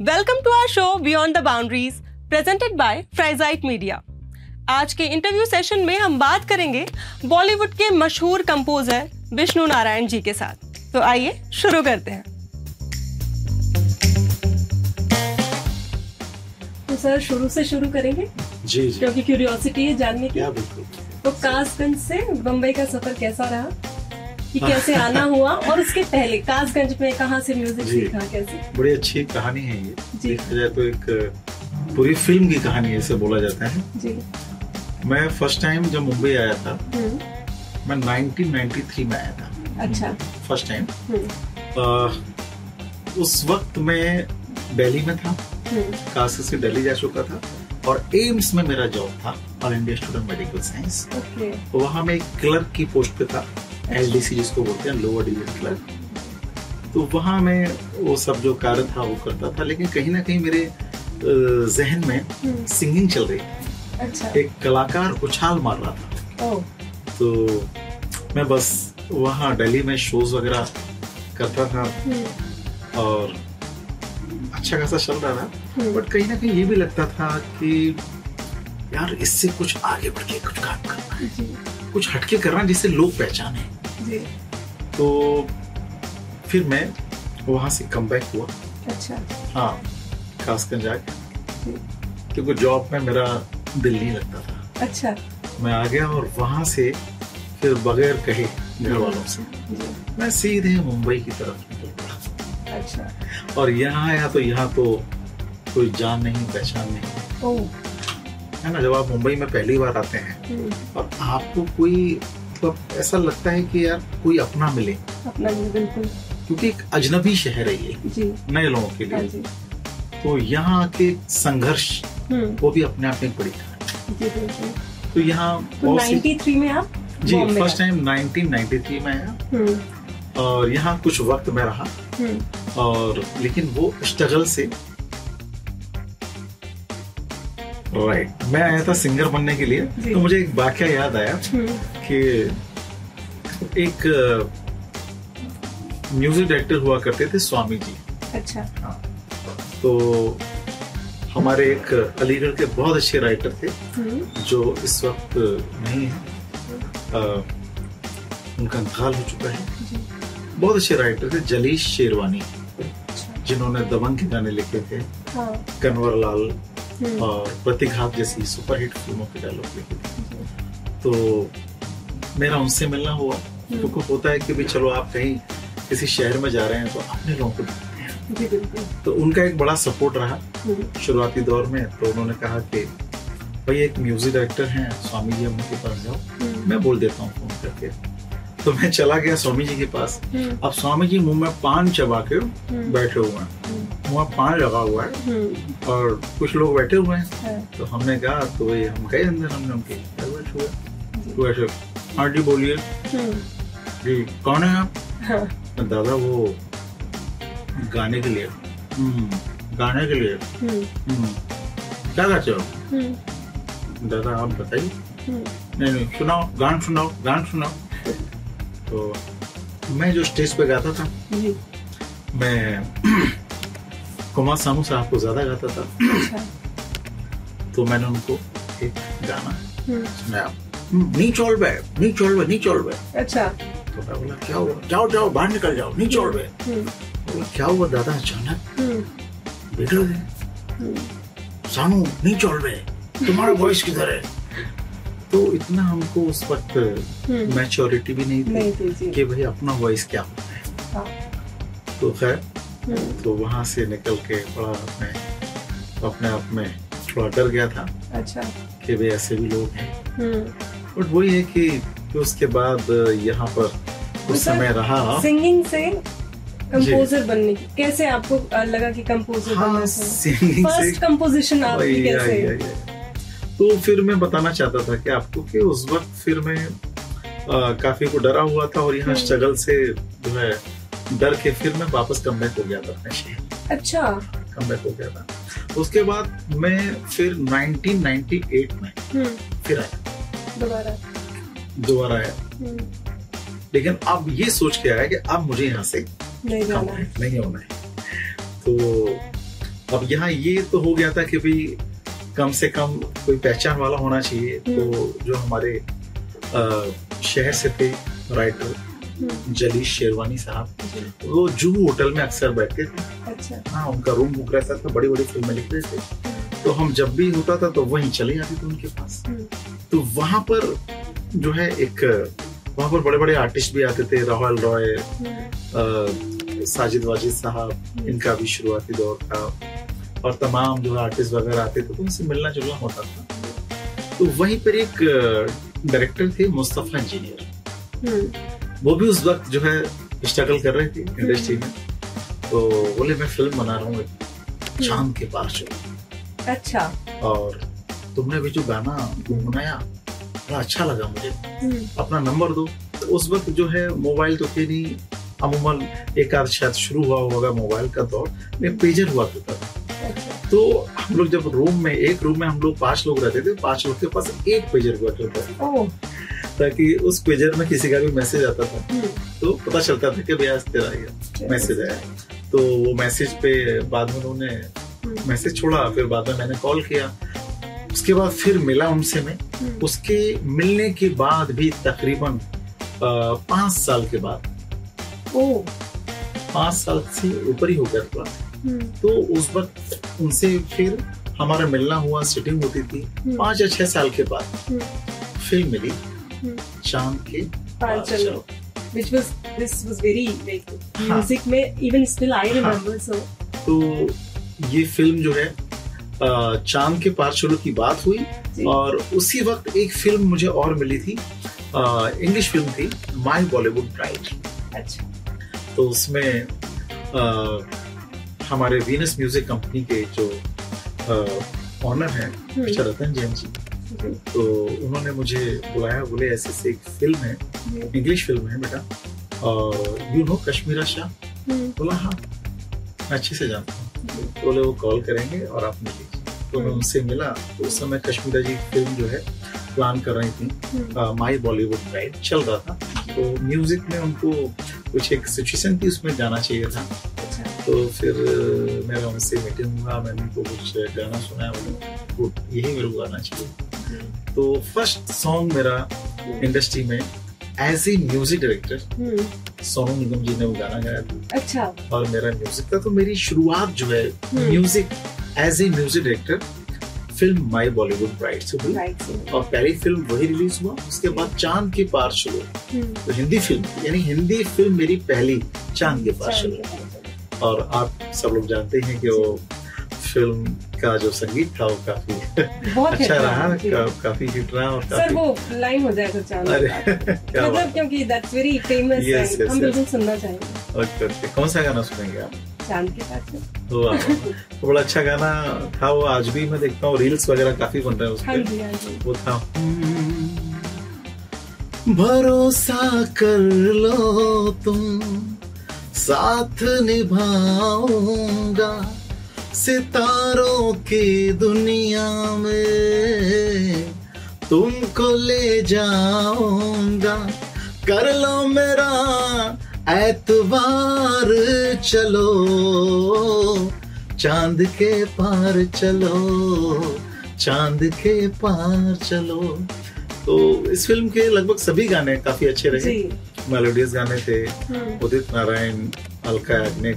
Welcome to our show beyond the boundaries presented by फ्राइजाइट media आज के interview session में हम बात करेंगे बॉलीवुड के मशहूर कंपोजर विष्णु नारायण जी के साथ। तो आइए शुरू करते हैं। तो सर शुरू से शुरू करेंगे? जी जी। क्योंकि क्यूरियोसिटी है जानने की। तो कासगंज से बम्बई का सफ़र कैसा रहा? कि कैसे आना हुआ और उसके पहले कासगंज में कहाँ से म्यूज़िक सीखा कैसे? बड़ी अच्छी कहानी है ये। जी। देखा जाए तो एक पूरी फ़िल्म की कहानी ऐसे बोला जाता है। जी। मैं फ़र्स्ट टाइम जब मुंबई आया था हम्म, मैं 1993 में आया था। अच्छा। फ़र्स्ट टाइम हम्म, उस वक्त मैं दिल्ली में था। हम्म, काशी से दिल्ली जा चुका था और एम्स में मेरा जॉब था all India student medical science वहाँ मैं एक क्लर्क की पोस्ट पे था। एलडीसी जिसको बोलते हैं लोअर डिवीज़न क्लर्क तो वहाँ मैं वो सब जो कार्य था वो करता था लेकिन कहीं ना कहीं मेरे जहन में हम्म, सिंगिंग चल रही। थी अच्छा। एक कलाकार उछाल मार रहा था। तो मैं बस वहाँ दिल्ली में शोज़ वगैरह करता था। हम्म, और अच्छा खासा चल रहा था। हम्म, बट कहीं ना कहीं ये भी लगता था कि यार इससे कुछ आगे बढ़ के कुछ काम करना है। कुछ हटके करना जिससे लोग पहचाने। जी। तो फिर मैं वहाँ से कम बैक हुआ। अच्छा। हाँ खासकर जाके। क्योंकि जॉब में मेरा दिल नहीं लगता था। अच्छा। मैं आ गया और वहाँ से फिर बगैर कहे घर वालों से मैं सीधे मुंबई की तरफ़ निकल पड़ा अच्छा। और यहाँ आया तो यहाँ तो कोई जान नहीं पहचान नहीं। है ना जब आप मुंबई में पहली बार आते हैं और आपको कोई मतलब ऐसा लगता है कि यार कोई अपना मिले। अपना भी बिल्कुल। क्योंकि एक अजनबी शहर है ये नए लोगों के हाँ लिए जी। तो यहाँ के संघर्ष हम्म, वो भी अपने आप में एक बड़ी कहानी तो यहाँ तो 93 में आप जी फ़र्स्ट। टाइम 1993 में आया। हम्म, और यहाँ कुछ वक्त में रहा। हम्म, और लेकिन वो स्ट्रगल से राइट right. मैं आया था सिंगर बनने के लिए। तो मुझे एक वाक्य याद आया। कि एक म्यूज़िक डायरेक्टर हुआ करते थे स्वामी जी अच्छा तो हमारे एक अलीगढ़ के बहुत अच्छे राइटर थे हम्म, जो इस वक्त नहीं है। उनका इंतकाल हो चुका है। बहुत अच्छे राइटर थे जलीश शेरवानी अच्छा। जिन्होंने दबंग के गाने लिखे थे। हाँ। कन्वर लाल हम्म, और प्रतिघात जैसी सुपरहिट फ़िल्मों के डायलॉग लिखे थे। तो मेरा उनसे मिलना हुआ। क्योंकि होता है कि भी चलो आप कहीं किसी शहर में जा रहे हैं तो अपने लोगों को तो उनका एक बड़ा सपोर्ट रहा हम्म, शुरुआती दौर में। तो उन्होंने कहा कि भाई एक म्यूज़िक डायरेक्टर हैं स्वामी जी उनके पास जाओ। हम्म, मैं बोल देता हूँ फ़ोन करके। तो मैं चला गया स्वामी जी के पास। हम्म, अब स्वामी जी मुँह में पान चबा के हम्म, बैठे हुए हैं। हम्म, मुँह में पान लगा हुआ है। हम्म, और कुछ लोग बैठे हुए हैं। हाँ, तो हमने कहा तो भाई हम गए अंदर हमने उनके तो हाँ जी बोलिए। हम्म, जी कौन है आप? हाँ, दादा वो गाने के लिए। "हम्म, गाने के लिए? हम्म, "हम्म, क्या गाते हो दादा आप बताइए। हम्म, नहीं नहीं सुनाओ गान सुनाओ गान सुनाओ। तो मैं जो स्टेज पे गाता था मैं कुमार सानू साहब को ज़्यादा गाता था। अच्छा। तो मैंने उनको एक गाना सुनाया। "हम्म, नी चोल बे नी चोल बे नी चोल बे अच्छा। तो मैं बोला क्या हुआ? जाओ जाओ बाहर निकल जाओ नी चोल बे हम्म, बोला क्या हुआ दादा? अचानक हम्म, बिगड़ गए। हम्म, सानू नी चोल बे तुम्हारा वॉइस किधर है? तो इतना हमको उस वक्त हम्म, मैच्योरिटी भी नहीं नहीं थी कि भाई अपना वॉइस क्या होता है। हाँ, तो खैर हम्म, तो वहाँ से निकल के बड़ा मैं अपने आप में थोड़ा डर गया था अच्छा। कि भाई ऐसे भी लोग हैं। हम्म, बट वही है कि कि उसके बाद यहाँ पर कुछ समय रहा। सिंगिंग से कंपोजर बनने की कैसे आपको लगा कि कंपोजर हाँ बनना फ़र्स्ट कंपोजिशन आपकी कैसे? आई, आई, आई। तो फिर मैं बताना चाहता था कि आपको कि उस वक्त फिर मैं आ, काफ़ी को डरा हुआ था और यहाँ हम्म। स्ट्रगल से जो है डर के फिर मैं वापस कम हो गया था अपने शहर। अच्छा। कम हो गया था। उसके बाद मैं फिर 1998 में हम्म, फिर आया। दोबारा। दोबारा आया। हम्म, लेकिन अब ये सोच के आया कि अब मुझे यहाँ से नहीं जाना है नहीं होना है। तो अब यहाँ ये तो हो गया था कि भाई कम से कम कोई पहचान वाला होना चाहिए। तो हम्म। जो हमारे शहर से थे राइटर हम्म, जलीश शेरवानी साहब वो जूहू होटल में अक्सर बैठते थे अच्छा। हाँ उनका रूम बुक रहता था बड़ी बड़ी फ़िल्में लिख रहे थे तो हम जब भी होता था तो वहीं चले जाते थे उनके पास। तो वहाँ पर जो है एक वहाँ पर बड़े बड़े आर्टिस्ट भी आते थे राहुल रॉय हम्म, साजिद वाजिद साहब इनका भी शुरुआती दौर था और तमाम जो आर्टिस्ट वगैरह आते थे तो उनसे मिलना जुलना होता था। तो वहीं पर एक डायरेक्टर थे मुस्तफ़ा इंजीनियर हम्म, वो भी उस वक्त जो है स्ट्रगल कर रहे थे इंडस्ट्री में। तो बोले मैं फ़िल्म बना रहा हूँ एक चाँद के पास चलो। अच्छा। और तुमने भी जो गाना गुनगुनाया बड़ा अच्छा लगा मुझे। हम्म, अपना नंबर दो। तो उस वक्त जो है मोबाइल तो थे नहीं। अमूमन एक आध शायद शुरू हुआ होगा मोबाइल का दौर। में पेजर हुआ करता था। तो हम लोग जब रूम में एक रूम में हम लोग पाँच लोग रहते थे पाँच लोग के पास एक पेजर हुआ करता था। ताकि उस पेजर में किसी का भी मैसेज आता था। हम्म, तो पता चलता था कि भैया तेरा ये मैसेज आया। तो वो मैसेज पे बाद में उन्होंने हम्म, मैसेज छोड़ा फिर बाद में मैंने कॉल किया। उसके बाद फिर मिला उनसे मैं। हम्म, उसके मिलने के बाद भी तकरीबन पाँच साल के बाद। ओह पाँच साल से ऊपर ही हो गया था। हम्म, तो उस वक्त उनसे फिर हमारा मिलना हुआ सिटिंग होती थी। हम्म, पाँच या छह साल के बाद फ़िल्म मिली। चाँद के चलो। which was this was very like हाँ। music में even still I remember so तो ये फ़िल्म जो है चाँद के पार चलो की बात हुई और उसी वक्त एक फ़िल्म मुझे और मिली थी इंग्लिश फ़िल्म थी माई बॉलीवुड ब्राइड अच्छा। तो उसमें अ, हमारे वीनस म्यूज़िक कंपनी के जो ऑनर हैं हम्म, मिस्टर रतन जैन जी तो उन्होंने मुझे बुलाया बोले ऐसे ऐसे एक फ़िल्म है इंग्लिश फ़िल्म है बेटा और यू नो कश्मीरा शाह बोला हाँ मैं अच्छे से जानता हूँ। तो बोले वो कॉल करेंगे और आप मिलीजिए तो मैं हम्म। उनसे मिला तो उस समय कश्मीरा जी फ़िल्म जो है प्लान कर रही थी हम्म, माई बॉलीवुड राइड चल रहा था। तो म्यूज़िक में उनको कुछ एक सिचुएशन थी उसमें जाना चाहिए था। अच्छा। तो फिर मेरा उनसे मीटिंग हुआ मैंने उनको कुछ गाना सुनाया बोले वो यही मेरे को गाना चाहिए। जी, तो फ़र्स्ट सॉन्ग मेरा इंडस्ट्री में as a music director hmm, Sonu Nigam ji ने वो गाना गाया था अच्छा और मेरा म्यूज़िक था तो मेरी शुरुआत जो है। Music as a music director film My Bollywood Bride से हुई और पहली फ़िल्म वही रिलीज़ हुआ उसके बाद चाँद के पार हम्म, तो हिंदी फ़िल्म यानी हिंदी फ़िल्म मेरी पहली चाँद के पार चलो। और आप सब लोग जानते हैं कि वो फ़िल्म का जो संगीत था वो काफ़ी बहुत अच्छा रहा का, काफ़ी हिट रहा और काफ़ी सर वो लाइन हो जाएगा चाँद अरे क्या मतलब क्योंकि that's very famous Yes, yes, हम. बिल्कुल सुनना चाहेंगे। Okay okay. कौन सा गाना सुनेंगे आप? चाँद के पास से। तो बड़ा अच्छा गाना था वो आज भी मैं देखता हूँ रील्स वगैरह काफ़ी बन रहे हैं उस हाँ हाँ वो था भरोसा कर लो तुम साथ निभाऊँगा। सितारों की दुनिया में तुमको ले जाऊँगा। कर लो मेरा एतबार चलो। चाँद के पार चलो चाँद के पार चलो। तो इस फ़िल्म के लगभग सभी गाने काफ़ी अच्छे रहे। मेलोडियस गाने थे हम्म, उदित नारायण अलका याग्निक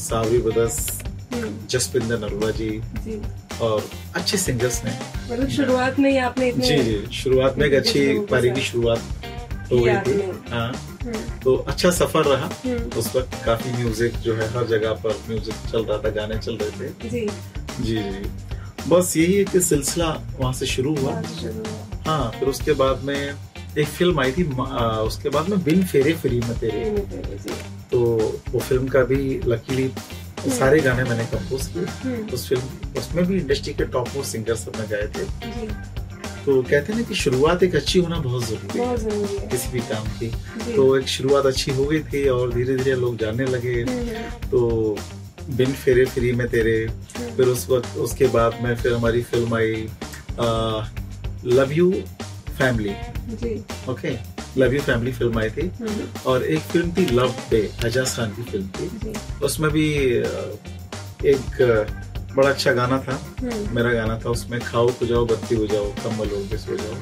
सावरी बदस जसपिंदर नरोला जी जी। और अच्छे सिंगर्स ने। मतलब शुरुआत में ही आपने इतने जी जी। शुरुआत में एक अच्छी पारी की शुरुआत हो गई थी। हाँ। हम्म, तो अच्छा सफ़र रहा। हम्म, उस वक्त काफ़ी म्यूज़िक जो है हर जगह पर म्यूज़िक चल रहा था गाने चल रहे थे। जी। जी जी। बस यही है कि सिलसिला वहाँ से शुरू हुआ। हाँ फिर उसके बाद में एक फ़िल्म आई थी उसके बाद में बिन फेरे फ्री में तेरे। तो वो फ़िल्म का भी लकीली सारे गाने मैंने कंपोज किए। हम्म, उस फ़िल्म उसमें भी इंडस्ट्री के टॉप मोस्ट सिंगर सब में गए थे तो कहते हैं ना कि शुरुआत एक अच्छी होना बहुत ज़रूरी है। किसी भी काम की। तो एक शुरुआत अच्छी हो गई थी और धीरे धीरे लोग जानने लगे। हम्म, तो बिन फेरे फ्री में तेरे हम्म, फिर उस वक्त उसके बाद में फिर हमारी film I love you family okay love you family film आई थी। हम्म, और एक फ़िल्म थी लव डे एजाज खान की फ़िल्म थी। उसमें भी एक बड़ा अच्छा गाना था। हम्म। मेरा गाना था उसमें खाओ बुझाओ बत्ती हो जाओ कम्बल हो के सो जाओ।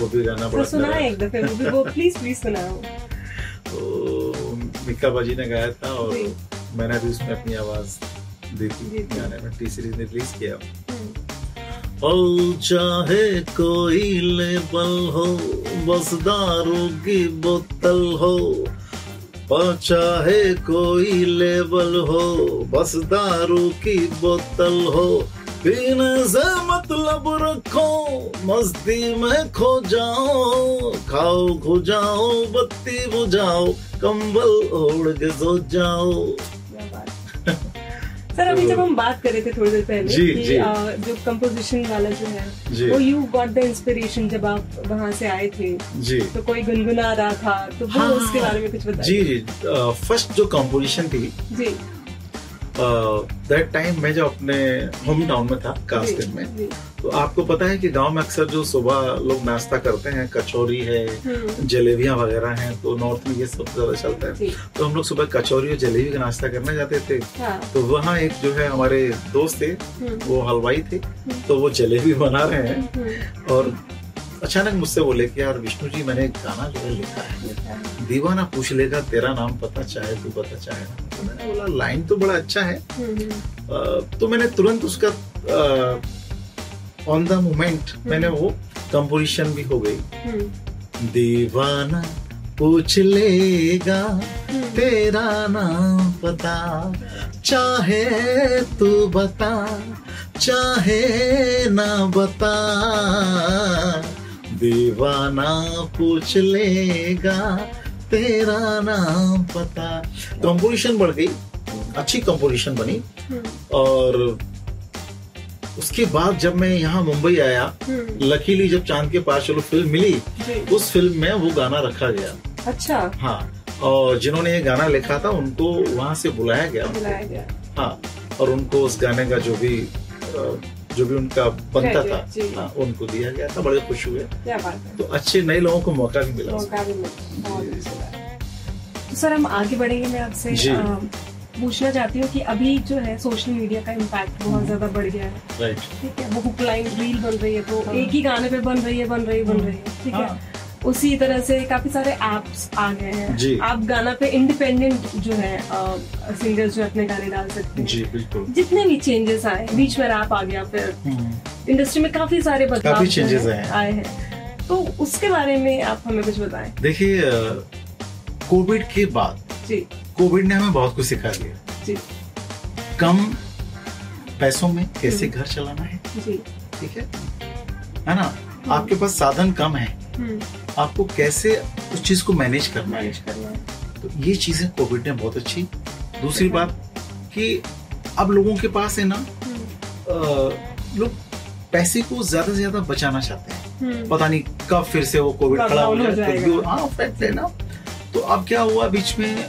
वो भी गाना तो बड़ा प्यारा एक दफे वो वो प्लीज़ प्लीज़ सुनाओ। तो मिक्का बाजी ने गाया था और मैंने भी उसमें अपनी आवाज़ दी थी। गाने में। टी सीरीज़ ने रिलीज़ किया। हम्म, चाहे कोई लेबल हो बस दारू की बोतल हो और चाहे कोई लेबल हो बस दारू की बोतल हो पीने से मतलब रखो मस्ती में खो जाओ खाओ खो जाओ बत्ती बुझाओ कंबल ओढ़ के सो जाओ। सर अभी जब हम बात कर रहे थे थोड़ी देर पहले जी, कि जी। आ, जो कंपोजिशन वाला जो है जी। वो यू गॉट द इंस्पिरेशन जब आप वहाँ से आए थे। जी। तो कोई गुनगुना रहा था? तो वो हाँ, उसके हाँ। बारे में कुछ जी बताइए जी फ़र्स्ट जो कंपोजिशन थी जी। दैट टाइम मैं जब अपने होम टाउन में था कास्टिंग में। जी, तो आपको पता है कि गाँव में अक्सर जो सुबह लोग नाश्ता करते हैं कचौरी है हम्म, जलेबियाँ वगैरह हैं तो नॉर्थ में ये सब ज़्यादा चलता है। तो हम लोग सुबह कचौरी और जलेबी का नाश्ता करने जाते थे। हाँ, तो वहाँ एक जो है हमारे दोस्त थे हम्म, वो हलवाई थे तो वो जलेबी बना रहे हैं। हम्म, और अचानक मुझसे बोले कि यार विष्णु जी मैंने एक गाना जो है लिखा है। दीवाना पूछ लेगा तेरा नाम पता चाहे तू पता चाहे। ना तो मैंने बोला लाइन तो बड़ा अच्छा है। तो मैंने तुरंत उसका ऑन द मोमेंट मैंने वो कंपोजिशन भी हो गई। हम्म, दीवाना पूछ लेगा हम्म, तेरा नाम पता। चाहे तू बता चाहे ना बता। दीवाना पूछ लेगा तेरा नाम पता। कंपोजिशन बढ़ गई। अच्छी कंपोजिशन बनी। हम्म, और उसके बाद जब मैं यहाँ मुंबई आया हम्म, लकीली जब चाँद के पास चलो फ़िल्म मिली उस फ़िल्म में वो गाना रखा गया। अच्छा। हाँ और जिन्होंने ये गाना लिखा था उनको वहाँ से बुलाया गया। बुलाया गया। हाँ और उनको उस गाने का जो भी जो भी उनका बनता था हाँ, उनको दिया गया था बड़े खुश हुए। तो अच्छे नए लोगों को मौका भी मिला। मौका भी मिला। अच्छा। तो सर हम आगे बढ़ेंगे मैं आपसे पूछना चाहती हूँ कि अभी जो है सोशल मीडिया का इम्पैक्ट बहुत ज़्यादा बढ़ गया है। ठीक है वो हुक लाइन रील बन रही है तो एक ही गाने पे बन रही है बन रही है बन रही है। ठीक है? हाँ। उसी तरह से काफ़ी सारे एप्स आ गए हैं। आप गाना पे इंडिपेंडेंट जो है सिंगर्स जो अपने गाने डाल सकते हैं। जी बिल्कुल। जितने भी चेंजेस आए बीच में रैप आ गया फिर इंडस्ट्री में काफ़ी सारे बदलाव है, आए हैं। तो उसके बारे में आप हमें कुछ बताएँ। देखिए कोविड के बाद जी। कोविड ने हमें बहुत कुछ सिखा दिया। कम पैसों में कैसे घर चलाना है? ठीक है? है ना? आपके पास साधन कम है। हम्म। आपको कैसे उस चीज़ को मैनेज करना है? मैनेज करना तो ये चीज़ें कोविड ने बहुत अच्छी। दूसरी बात कि अब लोगों के पास है ना हम्म, लोग पैसे को ज़्यादा से ज़्यादा बचाना चाहते हैं। हम्म, पता नहीं कब फिर से वो कोविड खड़ा हो जाए तो हाँ फैक्ट है ना। तो अब क्या हुआ बीच में?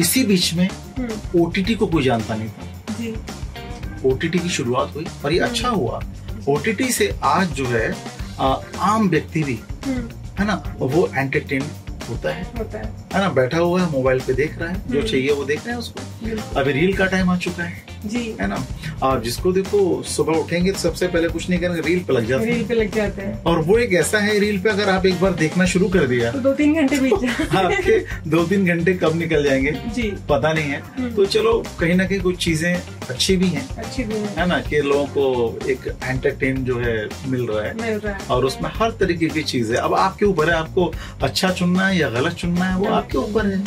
इसी बीच में ओ ओटीटी को कोई जानता नहीं था। ओ ओटीटी की शुरुआत हुई और ये अच्छा हुआ। ओटीटी से आज जो है आ, आम व्यक्ति भी हम्म, है ना वो एंटरटेन होता है। होता है। है ना बैठा हुआ है मोबाइल पे देख रहा है जो हम्म। चाहिए वो देख रहे हैं उसको। अभी रील का टाइम आ चुका है। जी। है ना? आप जिसको देखो सुबह उठेंगे तो सबसे पहले कुछ नहीं करेंगे रील पे लग जाते रील पे लग जाते हैं। और वो एक ऐसा है रील पे अगर आप एक बार देखना शुरू कर दिया। तो दो तीन घंटे बीत जाते आपके दो तीन घंटे कब निकल जाएँगे? जी। पता नहीं है। हम्म। तो चलो कहीं ना कहीं कुछ चीज़ें अच्छी भी हैं। अच्छी भी है। है ना कि लोगों को एक एंटरटेन जो है मिल रहा है। मिल रहा है। और उसमें हर तरीके की चीज़ है। अब आपके ऊपर है आपको अच्छा चुनना है या गलत चुनना है वो आपके ऊपर है।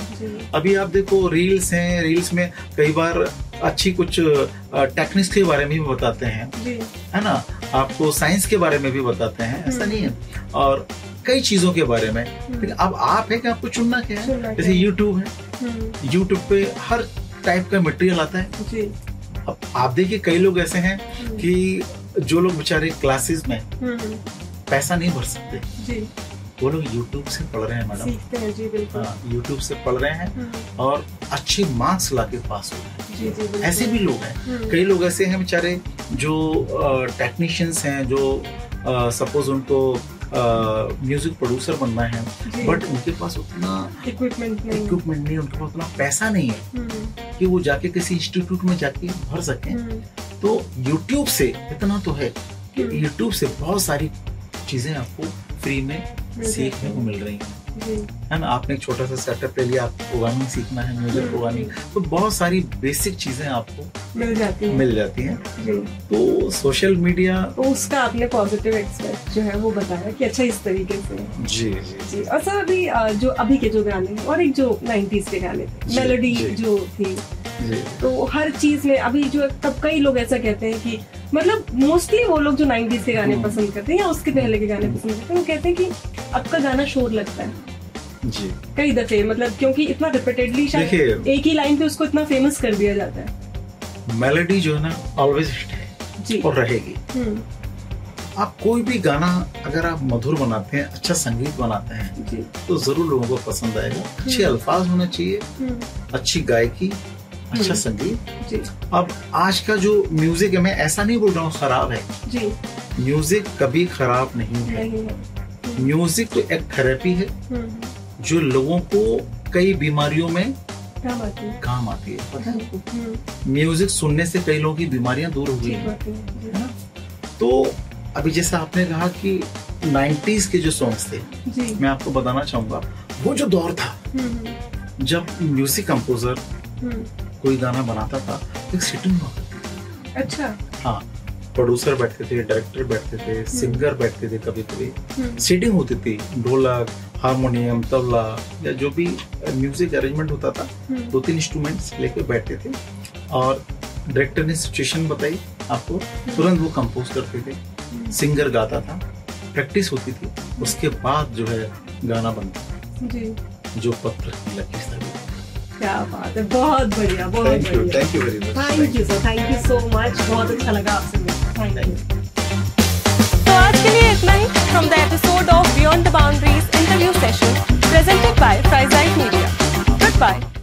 अभी आप देखो रील्स हैं रील्स में कई बार अच्छी कुछ टेक्निक्स के बारे में भी बताते हैं। है ना? आपको साइंस के बारे में भी बताते हैं। ऐसा हम्म। नहीं है। और कई चीज़ों के बारे में। लेकिन अब आप है कि आपको चुनना क्या है? जैसे। यूट्यूब है? हम्म, यूट्यूब पे हर टाइप का मटेरियल आता है। अब आप देखिए कई लोग ऐसे हैं कि जो लोग बेचारे क्लासेस में हम्म, पैसा नहीं भर सकते। जी। वो लोग यूट्यूब से पढ़ रहे हैं मैडम। सीखते हैं यूट्यूब से पढ़ रहे हैं हम्म, और अच्छे मार्क्स लाके पास हो रहे हैं। ऐसे भी लोग हैं। हम्म, कई लोग ऐसे हैं बेचारे जो टेक्नीशियंस हैं जो सपोज़ उनको म्यूज़िक प्रोड्यूसर बनना है। बट उनके पास उतना इक्विपमेंट नहीं इक्विपमेंट नहीं उनके पास उतना पैसा नहीं है हम्म, कि वो जाके किसी इंस्टीट्यूट में जाके भर सकें। हम्म, तो यूट्यूब से इतना तो है कि। यूट्यूब से बहुत सारी चीज़ें आपको फ्री में सीखने को मिल रही हैं। है ना? आपने एक छोटा सा सेटअप ले लिया आपको प्रोग्रामिंग सीखना है म्यूज़िक प्रोग्रामिंग। तो बहुत सारी बेसिक चीज़ें आपको मिल जाती है। मिल जाती हैं। तो सोशल मीडिया तो उसका आपने पॉजिटिव एक्सपेक्ट जो है वो बताया कि अच्छा इस तरीके से जी जी। जी और सर अभी जो अभी के जो गाने हैं और एक जो 90s के गाने थे मेलोडी जो। थी। जी। तो हर चीज़ में अभी जो तब कई लोग ऐसा कहते हैं कि मतलब मोस्टली वो लोग जो 90s के गाने हम्म। पसंद करते हैं या उसके पहले के गाने पसंद करते हैं वो कहते हैं कि अब का गाना शोर लगता है। जी। कई दफे मतलब क्योंकि इतना रिपीटेडली शायद एक ही लाइन पे उसको इतना फ़ेमस कर दिया जाता है। मेलोडी जो है ना ऑलवेज है जी। और रहेगी। हम्म, आप कोई भी गाना अगर आप मधुर बनाते हैं अच्छा संगीत बनाते हैं तो ज़रूर लोगों को पसंद आएगा। अच्छे हम्म। अल्फाज होने चाहिए हम्म, अच्छी गायकी अच्छा। संगीत। अब आज का जो म्यूज़िक है मैं ऐसा नहीं बोल रहा हूँ खराब है। जी। म्यूज़िक कभी खराब नहीं है। म्यूज़िक तो एक थेरेपी है हम्म, जो लोगों को कई बीमारियों में क्या बात है? काम आती है पता है? हम्म, म्यूज़िक सुनने से कई लोगों की बीमारियाँ दूर हो गई हैं। तो अभी जैसा आपने कहा कि 90s के जो सॉन्ग्स थे मैं आपको बताना चाहूँगा वो जो दौर था हम्म, जब म्यूज़िक कंपोजर कोई गाना बनाता था एक सिटिंग हुआ अच्छा। हाँ प्रोड्यूसर बैठते थे डायरेक्टर बैठते थे सिंगर बैठते थे कभी कभी हम्म, सीटिंग होती थी ढोलक हारमोनियम तबला या जो भी म्यूज़िक अरेंजमेंट होता था हम्म, दो तीन इंस्ट्रूमेंट्स लेके बैठते थे। और डायरेक्टर ने सिचुएशन बताई आपको तुरंत वो कंपोज करते थे। हम्म, सिंगर गाता था प्रैक्टिस होती थी उसके बाद जो है गाना बनता। था जो पत्र की लकीर था। क्या बात है बहुत बढ़िया बहुत बढ़िया। Thank you very much thank you sir thank you so much बहुत अच्छा लगा आपसे मिलकर थैंक यू तो आज के लिए इतना ही from the episode of beyond the boundaries interview session presented by फ्राइजाइट media good bye